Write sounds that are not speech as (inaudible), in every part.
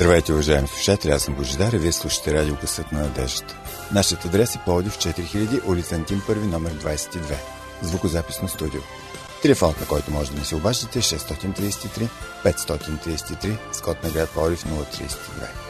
Здравейте, уважаеми слушатели, аз съм Божидар и вие слушате радио Късът на надеждата. Нашият адрес е Пловдив 4000, улица Антим 1, номер 22. Звукозаписно студио. Телефонът, на който може да ми се обаждате е 633 533 с код на град Пловдив 032.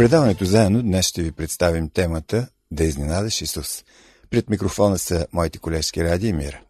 Предаването заедно днес ще ви представим темата Да изненадаш Исус. Пред микрофона са моите колежки Ради и Мира.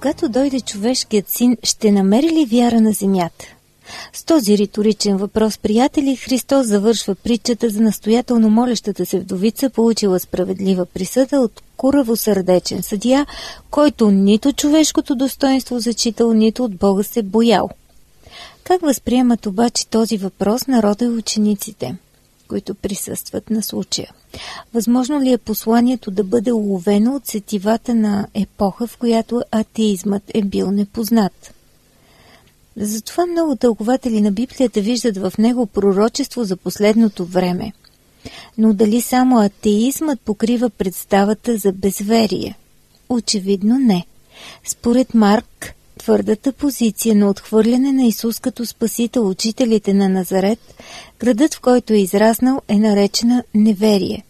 Когато дойде човешкият син, ще намери ли вяра на земята? С този риторичен въпрос, приятели, Христос завършва притчата за настоятелно молещата се вдовица, получила справедлива присъда от кураво сърдечен съдия, който нито човешкото достоинство зачитал, нито от Бога се боял. Как възприемат обаче този въпрос народа и учениците, които присъстват на случая? Възможно ли е посланието да бъде уловено от сетивата на епоха, в която атеизмът е бил непознат? Затова много тълкователи на Библията виждат в него пророчество за последното време. Но дали само атеизмът покрива представата за безверие? Очевидно не. Според Марк, твърдата позиция на отхвърляне на Исус като спасител учителите на Назарет, градът в който е израснал е наречена неверие.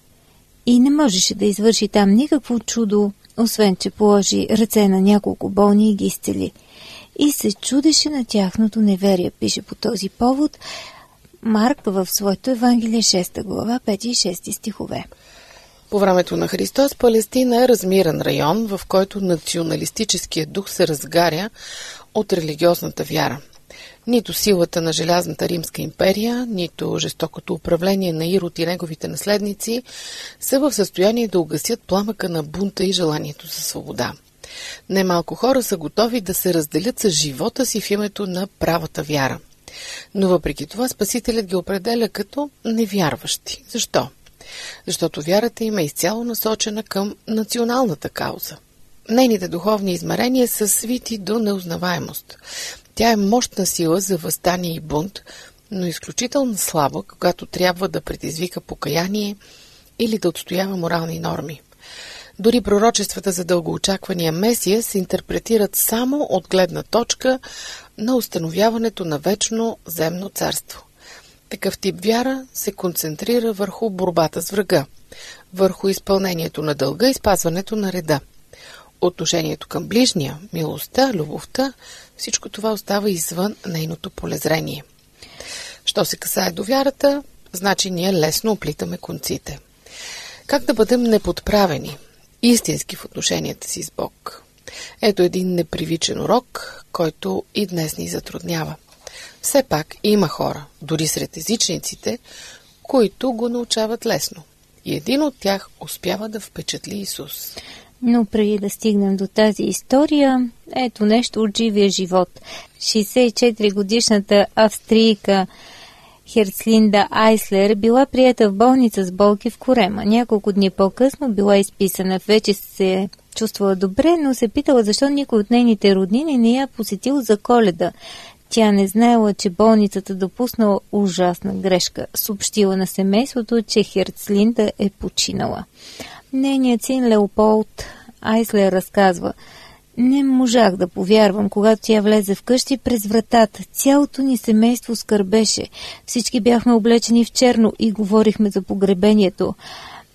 И не можеше да извърши там никакво чудо, освен че положи ръце на няколко болни и ги изцели. И се чудеше на тяхното неверие, пише по този повод Марк в своето Евангелие 6 глава 5 и 6 стихове. По времето на Христос Палестина е размиран район, в който националистическият дух се разгаря от религиозната вяра. Нито силата на Желязната Римска империя, нито жестокото управление на Ирод и неговите наследници са в състояние да угасят пламъка на бунта и желанието за свобода. Немалко хора са готови да се разделят с живота си в името на правата вяра. Но въпреки това Спасителят ги определя като невярващи. Защо? Защото вярата им е изцяло насочена към националната кауза. Нейните духовни измерения са свити до неузнаваемост. Тя е мощна сила за възстание и бунт, но изключително слаба, когато трябва да предизвика покаяние или да отстоява морални норми. Дори пророчествата за дългоочаквания Месия се интерпретират само от гледна точка на установяването на вечно земно царство. Такъв тип вяра се концентрира върху борбата с врага, върху изпълнението на дълга и спазването на реда. отношението към ближния, милостта, любовта, всичко това остава извън нейното полезрение. Що се касае до вярата, значи ние лесно оплитаме конците. Как да бъдем неподправени, истински в отношенията си с Бог? Ето един непривичен урок, който и днес ни затруднява. Все пак има хора, дори сред езичниците, които го научават лесно. И един от тях успява да впечатли Исус. Но преди да стигнем до тази история, ето нещо от живия живот. 64 годишната австрийка Херцлинда Айслер била прията в болница с болки в корема. Няколко дни по-късно била изписана. Вече се чувствала добре, но се питала защо никой от нейните роднини не я посетил за коледа. Тя не знаела, че болницата допуснала ужасна грешка. Съобщила на семейството, че Херцлинда е починала. Нейният син Леополд Айслер разказва – не можах да повярвам, когато тя влезе вкъщи през вратата. Цялото ни семейство скърбеше. Всички бяхме облечени в черно и говорихме за погребението.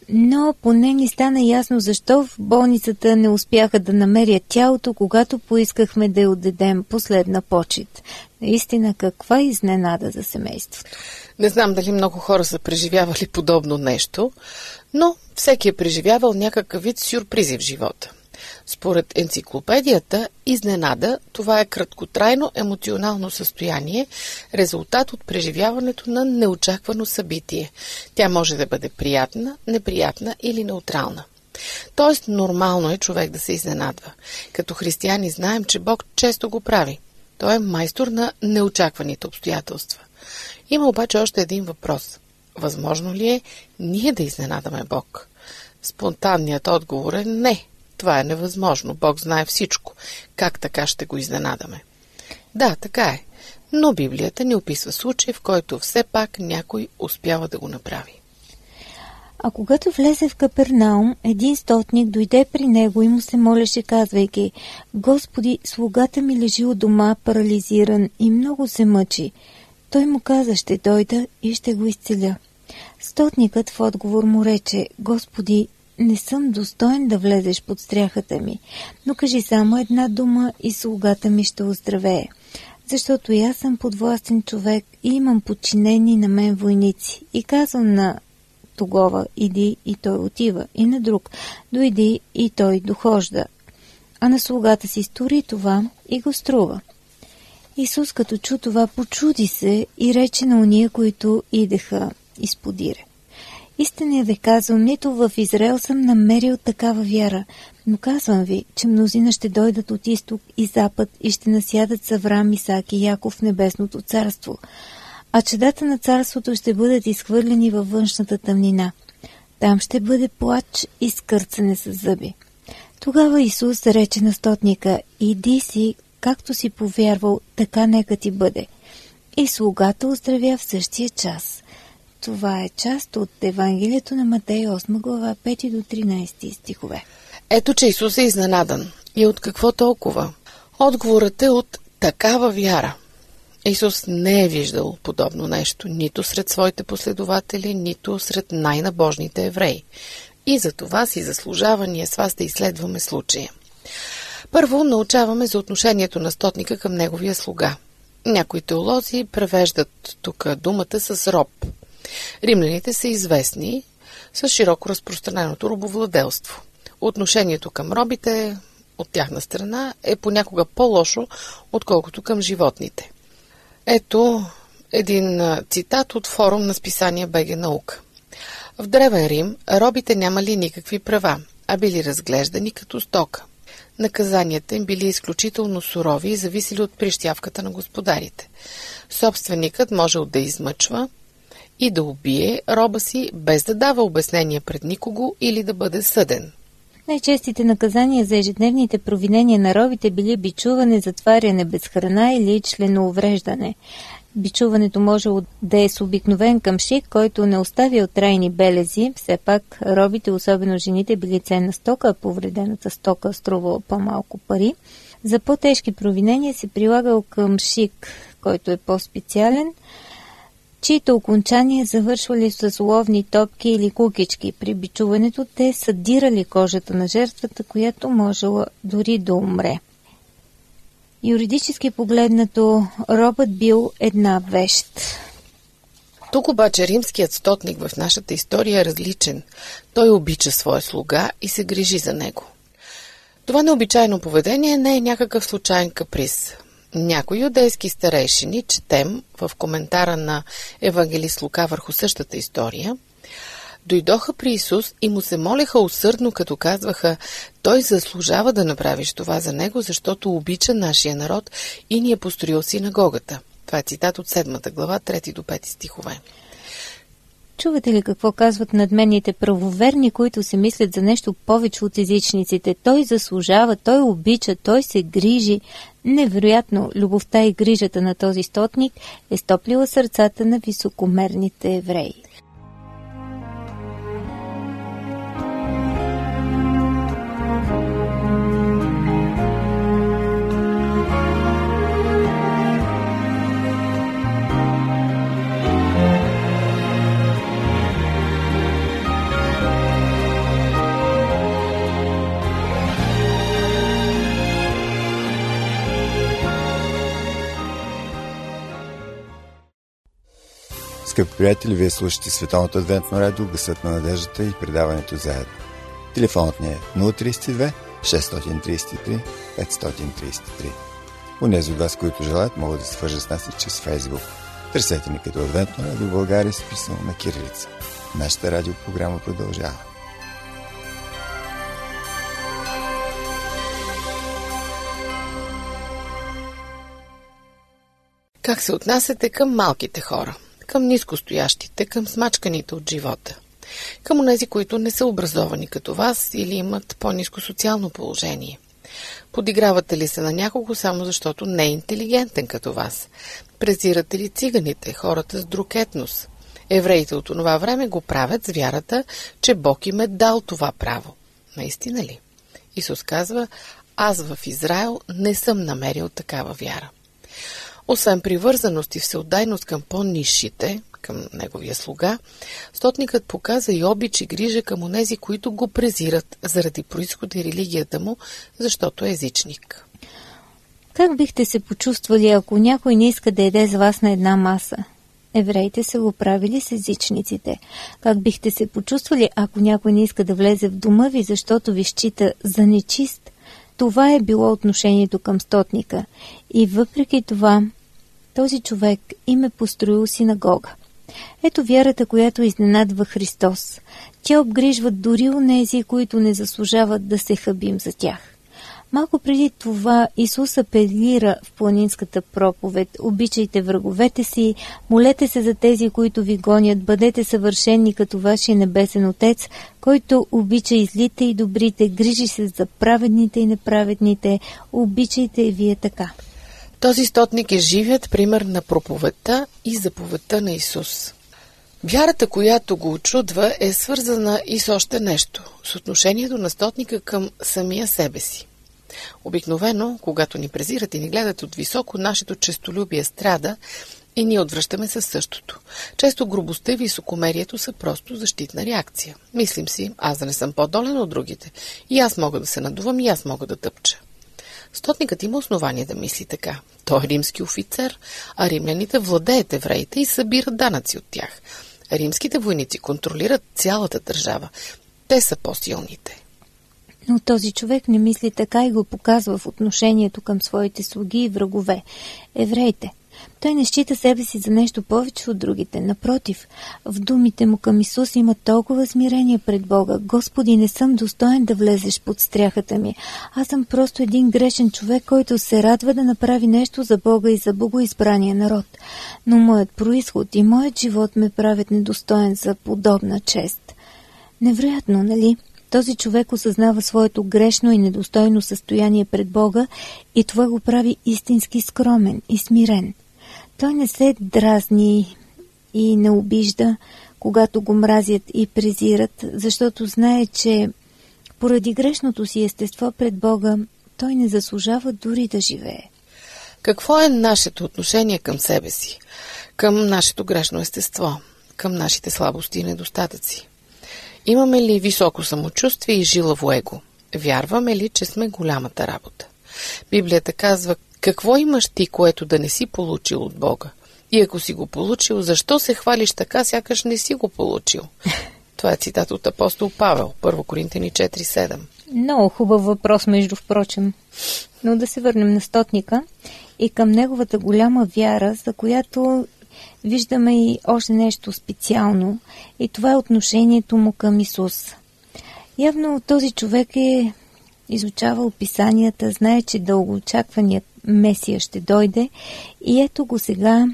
Но поне ни стана ясно защо в болницата не успяха да намерят тялото, когато поискахме да й отдадем последна почет. Наистина, каква изненада за семейството. Не знам дали много хора са преживявали подобно нещо, но всеки е преживявал някакъв вид сюрпризи в живота. Според енциклопедията, изненада това е краткотрайно емоционално състояние, резултат от преживяването на неочаквано събитие. Тя може да бъде приятна, неприятна или неутрална. Тоест, нормално е човек да се изненадва. Като християни знаем, че Бог често го прави. Той е майстор на неочакваните обстоятелства. Има обаче още един въпрос. Възможно ли е ние да изненадаме Бог? Спонтанният отговор е не. Това е невъзможно. Бог знае всичко. Как така ще го изненадаме? Да, така е. Но Библията ни описва случай, в който все пак някой успява да го направи. А когато влезе в Капернаум, един стотник дойде при него и му се молеше, казвайки «Господи, слугата ми лежи у дома, парализиран и много се мъчи». Той му каза, ще дойда и ще го изцеля. Стотникът в отговор му рече, Господи, не съм достоен да влезеш под стряхата ми, но кажи само една дума и слугата ми ще оздравее. Защото и аз съм подвластен човек и имам подчинени на мен войници. И казвам на тогова, иди и той отива, и на друг, дойди и той дохожда. А на слугата си стори това и го струва. Исус като чу това почуди се и рече на уния, които идеха изподире. Истина ви казвам, нито в Израел съм намерил такава вяра, но казвам ви, че мнозина ще дойдат от изток и запад и ще насядат с Авраам, Исаак и Яков в небесното царство, а чедата на царството ще бъдат изхвърлени във външната тъмнина. Там ще бъде плач и скърцане с зъби. Тогава Исус рече на стотника, иди си, както си повярвал, така нека ти бъде. И слугата оздравя в същия час. Това е част от Евангелието на Матей 8 глава 5 до 13 стихове. Ето, че Исус е изненадан. И от какво толкова? Отговорът е от такава вяра. Исус не е виждал подобно нещо нито сред своите последователи, нито сред най-набожните евреи. И за това си заслужава ние с вас да изследваме случая. Първо научаваме за отношението на стотника към неговия слуга. Някои теолози превеждат тук думата с роб, Римляните са известни с широко разпространеното робовладелство. Отношението към робите от тяхна страна е понякога по-лошо, отколкото към животните. Ето един цитат от форум на списание БГ наука. В Древен Рим робите нямали никакви права, а били разглеждани като стока. Наказанията им били изключително сурови и зависели от прищявката на господарите. Собственикът можел да измъчва, и да убие роба си, без да дава обяснение пред никого или да бъде съден. Най-честите наказания за ежедневните провинения на робите били бичуване, затваряне без храна или членоувреждане. Бичуването може да е с обикновен къмшик, който не оставя от трайни белези. Все пак робите, особено жените, били ценна стока, а повредената стока струвала по-малко пари. За по-тежки провинения се прилагал къмшик, който е по-специален – чието окончания завършвали с ловни топки или кукички. При бичуването те са дирали кожата на жертвата, която можела дори да умре. Юридически погледнато, робът бил една вещ. Тук обаче римският стотник в нашата история е различен. Той обича своя слуга и се грижи за него. Това необичайно поведение не е някакъв случайен каприз. Някои юдейски старейшини, четем в коментара на Евангелист Лука върху същата история, дойдоха при Исус и му се молеха усърдно, като казваха, той заслужава да направиш това за него, защото обича нашия народ и ни е построил синагогата. Това е цитат от 7 глава, 3 до 5 стихове. Чувате ли какво казват надменните правоверни, които се мислят за нещо повече от езичниците? Той заслужава, той обича, той се грижи. Невероятно, любовта и грижата на този стотник е стоплила сърцата на високомерните евреи. Приятели, вие слушате Световното адвентно радио, гъсът на надеждата и предаването заедно. Телефонът ни е 032 633 533. Унези от вас, които желаят, могат да се свържат с нас и чрез Фейсбук. Търсете ни като Адвентно радио България, списано на Кирилица. Нашата радиопрограма продължава. Как се отнасяте към малките хора? Към нискостоящите, към смачканите от живота, към онези, които не са образовани като вас или имат по-низко социално положение. Подигравате ли се на някого само защото не е интелигентен като вас? Презирате ли циганите, хората с друг етнос? Евреите от това време го правят с вярата, че Бог им е дал това право. Наистина ли? Исус казва, аз в Израел не съм намерил такава вяра. Освен привързаност и всеотдайност към по-низшите, към неговия слуга, стотникът показа и обич и грижа към онези, които го презират заради происхода и религията му, защото е езичник. Как бихте се почувствали, ако някой не иска да еде с вас на една маса? Евреите са го правили с езичниците. Как бихте се почувствали, ако някой не иска да влезе в дома ви, защото ви счита за нечист? Това е било отношението към стотника. И въпреки това, този човек им е построил синагога. Ето вярата, която изненадва Христос. Тя обгрижва дори нези, които не заслужават да се хабим за тях. Малко преди това Исус апелира в планинската проповед «Обичайте враговете си, молете се за тези, които ви гонят, бъдете съвършени като вашия небесен Отец, който обича и злите и добрите, грижи се за праведните и неправедните, обичайте и вие така». Този стотник е живият пример на проповедта и заповедта на Исус. Вярата, която го очудва, е свързана и с още нещо – с отношението на стотника към самия себе си. Обикновено, когато ни презират и ни гледат от високо, нашето честолюбие страда и ние отвръщаме със същото. Често грубостта и високомерието са просто защитна реакция. Мислим си, аз да не съм по-долен от другите. И аз мога да се надувам, и аз мога да тъпча. Стотникът има основание да мисли така. Той е римски офицер, а римляните владеят евреите и събират данъци от тях. Римските войници контролират цялата държава. Те са по-силните. Но този човек не мисли така и го показва в отношението към своите слуги и врагове. Евреите – той не счита себе си за нещо повече от другите. Напротив, в думите му към Исус има толкова смирение пред Бога. Господи, не съм достоен да влезеш под стряхата ми. Аз съм просто един грешен човек, който се радва да направи нещо за Бога и за богоизбрания народ. Но моят происход и моят живот ме правят недостоен за подобна чест. Невероятно, нали? Този човек осъзнава своето грешно и недостойно състояние пред Бога и това го прави истински скромен и смирен – той не се дразни и не обижда, когато го мразят и презират, защото знае, че поради грешното си естество пред Бога, той не заслужава дори да живее. Какво е нашето отношение към себе си? към нашето грешно естество, към нашите слабости и недостатъци. Имаме ли високо самочувствие и жилаво его? Вярваме ли, че сме голямата работа? Библията казва, какво имаш ти, което да не си получил от Бога? И ако си го получил, защо се хвалиш така, сякаш не си го получил? (laughs) Това е цитат от апостол Павел, 1 Коринтини 4.7. Много хубав въпрос, между впрочем. Но да се върнем на стотника и към неговата голяма вяра, за която виждаме и още нещо специално, и това е отношението му към Исус. Явно този човек е изучавал писанията, знае, че дългоочакваният Месия ще дойде и ето го сега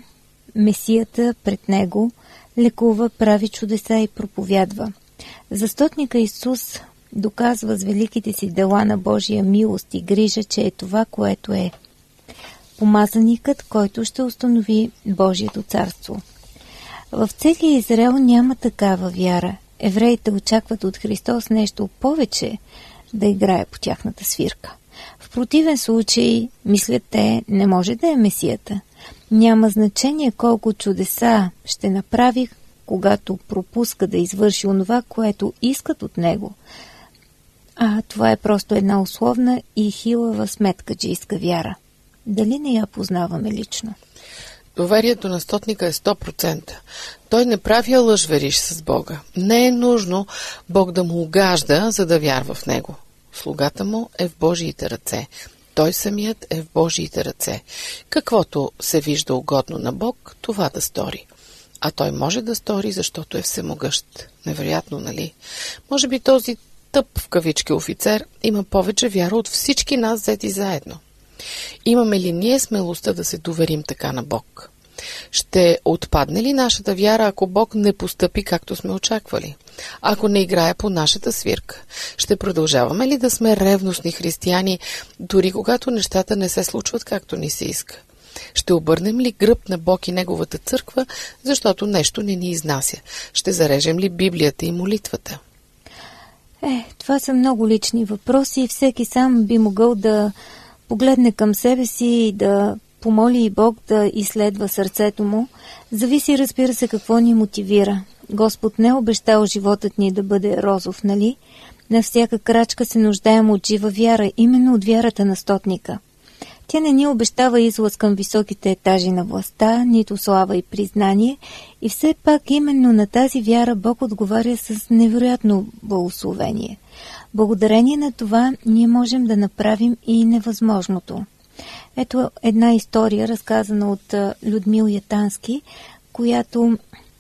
Месията пред него лекува, прави чудеса и проповядва. Застотника Исус доказва с великите си дела на Божия милост и грижа, че е това, което е. Помазаникът, който ще установи Божието царство. В целия Израел няма такава вяра. Евреите очакват от Христос нещо повече да играе по тяхната свирка. Противен случай, мислят те, не може да е Месията. Няма значение колко чудеса ще направи, когато пропуска да извърши онова, което искат от него. А това е просто една условна и хилава сметкаджийска вяра. Дали не я познаваме лично? Доверието на стотника е 100%. Той не прави лъж вериш с Бога. Не е нужно Бог да му угажда, за да вярва в него. Слугата му е в Божиите ръце. Той самият е в Божиите ръце. Каквото се вижда угодно на Бог, това да стори. А той може да стори, защото е всемогъщ. Невероятно, нали? Може би този тъп в кавички офицер има повече вяра от всички нас взети заедно. Имаме ли ние смелостта да се доверим така на Бог? Ще отпадне ли нашата вяра, ако Бог не постъпи както сме очаквали? Ако не играе по нашата свирка? Ще продължаваме ли да сме ревностни християни, дори когато нещата не се случват както ни се иска? Ще обърнем ли гръб на Бог и Неговата църква, защото нещо не ни изнася? Ще зарежем ли Библията и молитвата? Е, това са много лични въпроси и всеки сам би могъл да погледне към себе си и да помоли и Бог да изследва сърцето му. Зависи, разбира се, какво ни мотивира. Господ не е обещал животът ни да бъде розов, нали? На всяка крачка се нуждаем от жива вяра, именно от вярата на стотника. Тя не ни обещава излъз към високите етажи на властта, нито слава и признание, и все пак именно на тази вяра Бог отговаря с невероятно благословение. Благодарение на това ние можем да направим и невъзможното. Ето една история, разказана от Людмил Ятански, която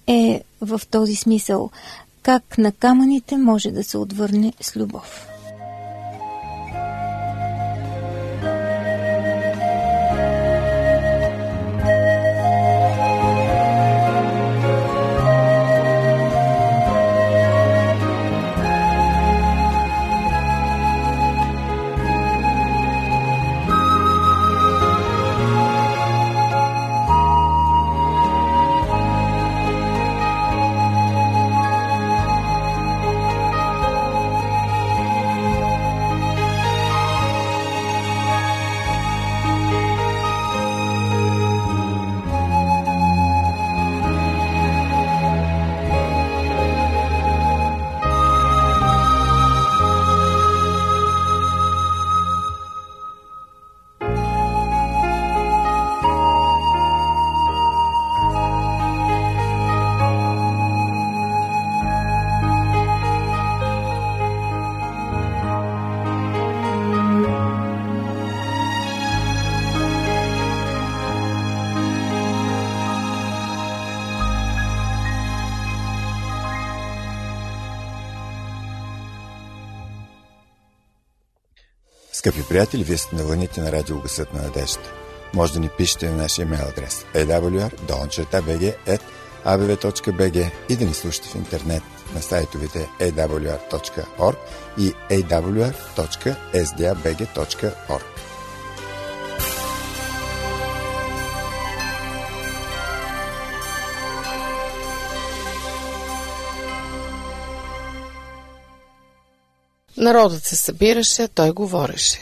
е в този смисъл как на камъните може да се отвърне с любов. Скъпи приятели, вие сте на вълните на радио Гъсът на надежда. Може да ни пишете на нашия имейл адрес awr.bg и да ни слушате в интернет на сайтовете awr.org и awr.sdabg.org. Народът се събираше, той говореше.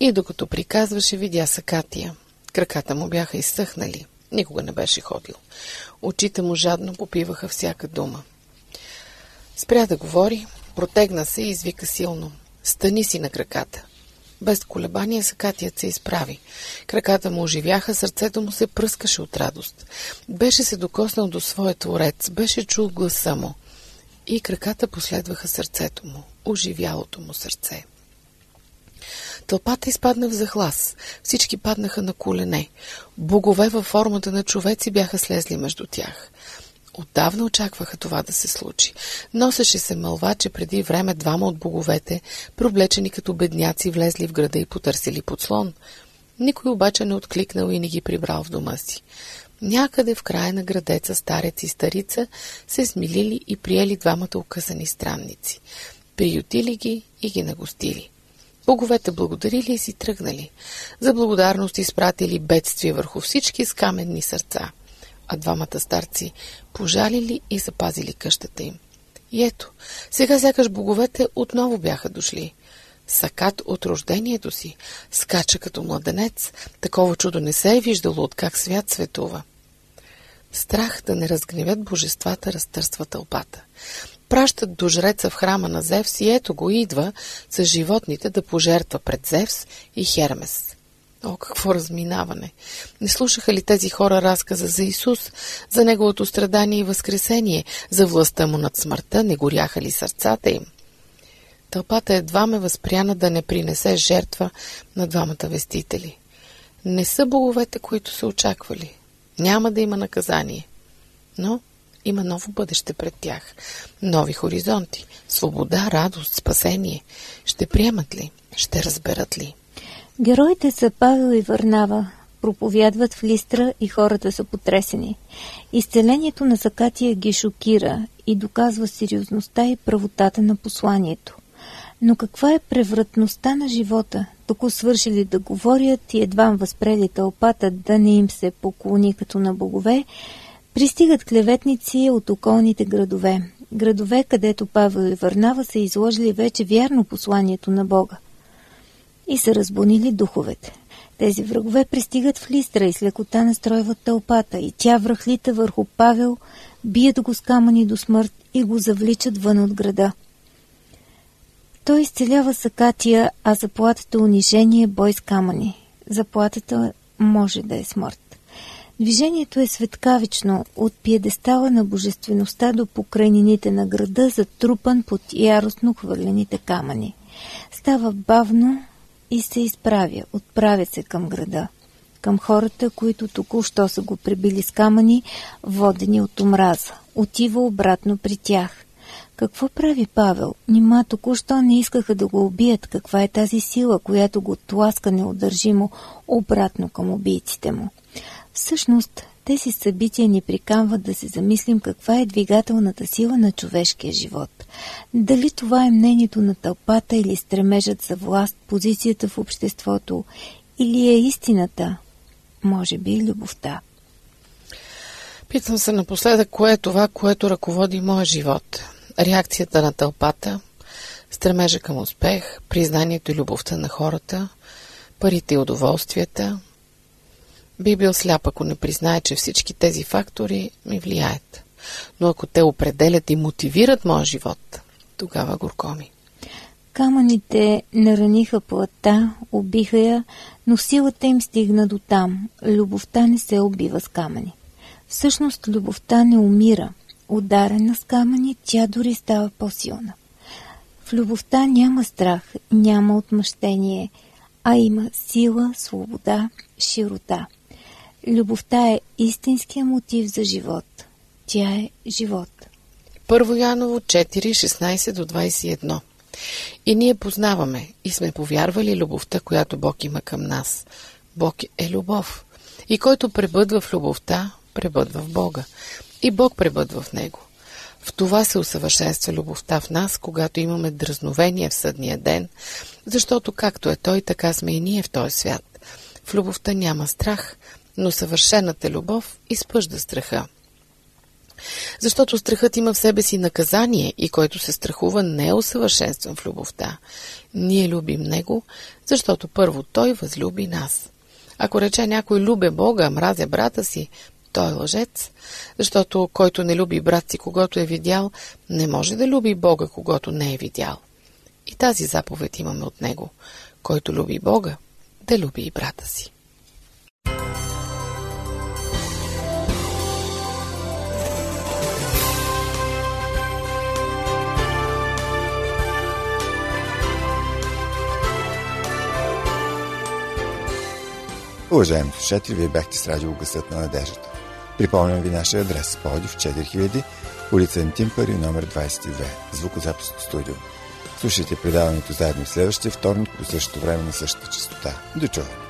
И докато приказваше, видя Сакатия. Краката му бяха изсъхнали. Никога не беше ходил. Очите му жадно попиваха всяка дума. Спря да говори, протегна се и извика силно. Стани си на краката. Без колебание Сакатият се изправи. Краката му оживяха, сърцето му се пръскаше от радост. Беше се докоснал до своя творец, беше чул гласа му. И краката последваха сърцето му, оживялото му сърце. Тълпата изпадна в захлас. Всички паднаха на колене. Богове във формата на човеци бяха слезли между тях. Отдавна очакваха това да се случи. Носеше се мълва, че преди време двама от боговете, проблечени като бедняци, влезли в града и потърсили подслон. Никой обаче не откликнал и не ги прибрал в дома си. Някъде в края на градеца старец и старица се смилили и приели двамата указани странници. Приютили ги и ги нагостили. Боговете благодарили и си тръгнали. За благодарност изпратили бедствие върху всички с каменни сърца а двамата старци пожалили и запазили къщата им. И ето, сега сякаш боговете отново бяха дошли. Сакат от рождението си, скача като младенец, такова чудо не се е виждало от как свят светува. Страх да не разгневят божествата разтърсва тълпата. Пращат до жреца в храма на Зевс и ето го идва с животните да пожертва пред Зевс и Хермес. О, какво разминаване! Не слушаха ли тези хора разказа за Исус, за Неговото страдание и възкресение, за властта му над смъртта, не горяха ли сърцата им? Тълпата едва ме възпряна да не принесе жертва на двамата вестители. Не са боговете, които са очаквали. Няма да има наказание. Но има ново бъдеще пред тях. Нови хоризонти, свобода, радост, спасение. Ще приемат ли? Ще разберат ли? Героите са Павел и Върнава, проповядват в Листра и хората са потресени. Изцелението на Закатия ги шокира и доказва сериозността и правотата на посланието. Но каква е превратността на живота? Току свършили да говорят и едва възпрели тълпата да не им се поклони като на богове, пристигат клеветници от околните градове. Градове, където Павел и Върнава са изложили вече вярно посланието на Бога и са разбунили духовете. Тези врагове пристигат в Листра и с лекота настройват тълпата и тя връхлита върху Павел, бият го с камъни до смърт и го завличат вън от града. Той изцелява Сакатия, а заплатата унижение бой с камъни. Заплатата може да е смърт. Движението е светкавично от пиедестала на божествеността до покрайнините на града, затрупан под яростно хвърлените камъни. Става бавно, и се изправя, отправя се към града, към хората, които току-що са го прибили с камъни, водени от омраза. Отива обратно при тях. Какво прави Павел? Нима току-що не искаха да го убият. Каква е тази сила, която го тласка неудържимо обратно към убийците му? Всъщност, тези събития ни приканват да се замислим каква е двигателната сила на човешкия живот. Дали това е мнението на тълпата или стремежът за власт, позицията в обществото, или е истината, може би любовта. Питам се напоследък, кое е това, което ръководи моя живот. Реакцията на тълпата, стремежа към успех, признанието и любовта на хората, парите и удоволствията, би бил сляп, ако не признае, че всички тези фактори ми влияят. Но ако те определят и мотивират моя живот, тогава горко ми. Камъните нараниха плътта, убиха я, но силата им стигна до там. Любовта не се убива с камъни. Всъщност любовта не умира. Ударена с камъни, тя дори става по-силна. В любовта няма страх, няма отмъщение, а има сила, свобода, широта – Любовта е истинския мотив за живот. Тя е живот. Първо Яново 4, 16 до 21 И ние познаваме и сме повярвали любовта, която Бог има към нас. Бог е любов. И който пребъдва в любовта, пребъдва в Бога. И Бог пребъдва в Него. В това се усъвършенства любовта в нас, когато имаме дразновение в съдния ден, защото както е Той, така сме и ние в този свят. В любовта няма страх, но съвършената любов изпъжда страха. Защото страхът има в себе си наказание и който се страхува не е усъвършенстван в любовта. Ние любим Него, защото първо Той възлюби нас. Ако рече някой любя Бога, мразя брата си, той е лъжец, защото който не люби брат си, когато е видял, не може да люби Бога, когато не е видял. И тази заповед имаме от него. Който люби Бога, да люби и брата си. Уважаеми слушатели, вие бяхте с радио Гъсът на надеждата. Припомням ви нашия адрес. Полдив 4000, улица Антимпари, номер 22, звукозаписно студио. Слушайте предаването заедно следващия вторник по същото време на същата частота. До чуване!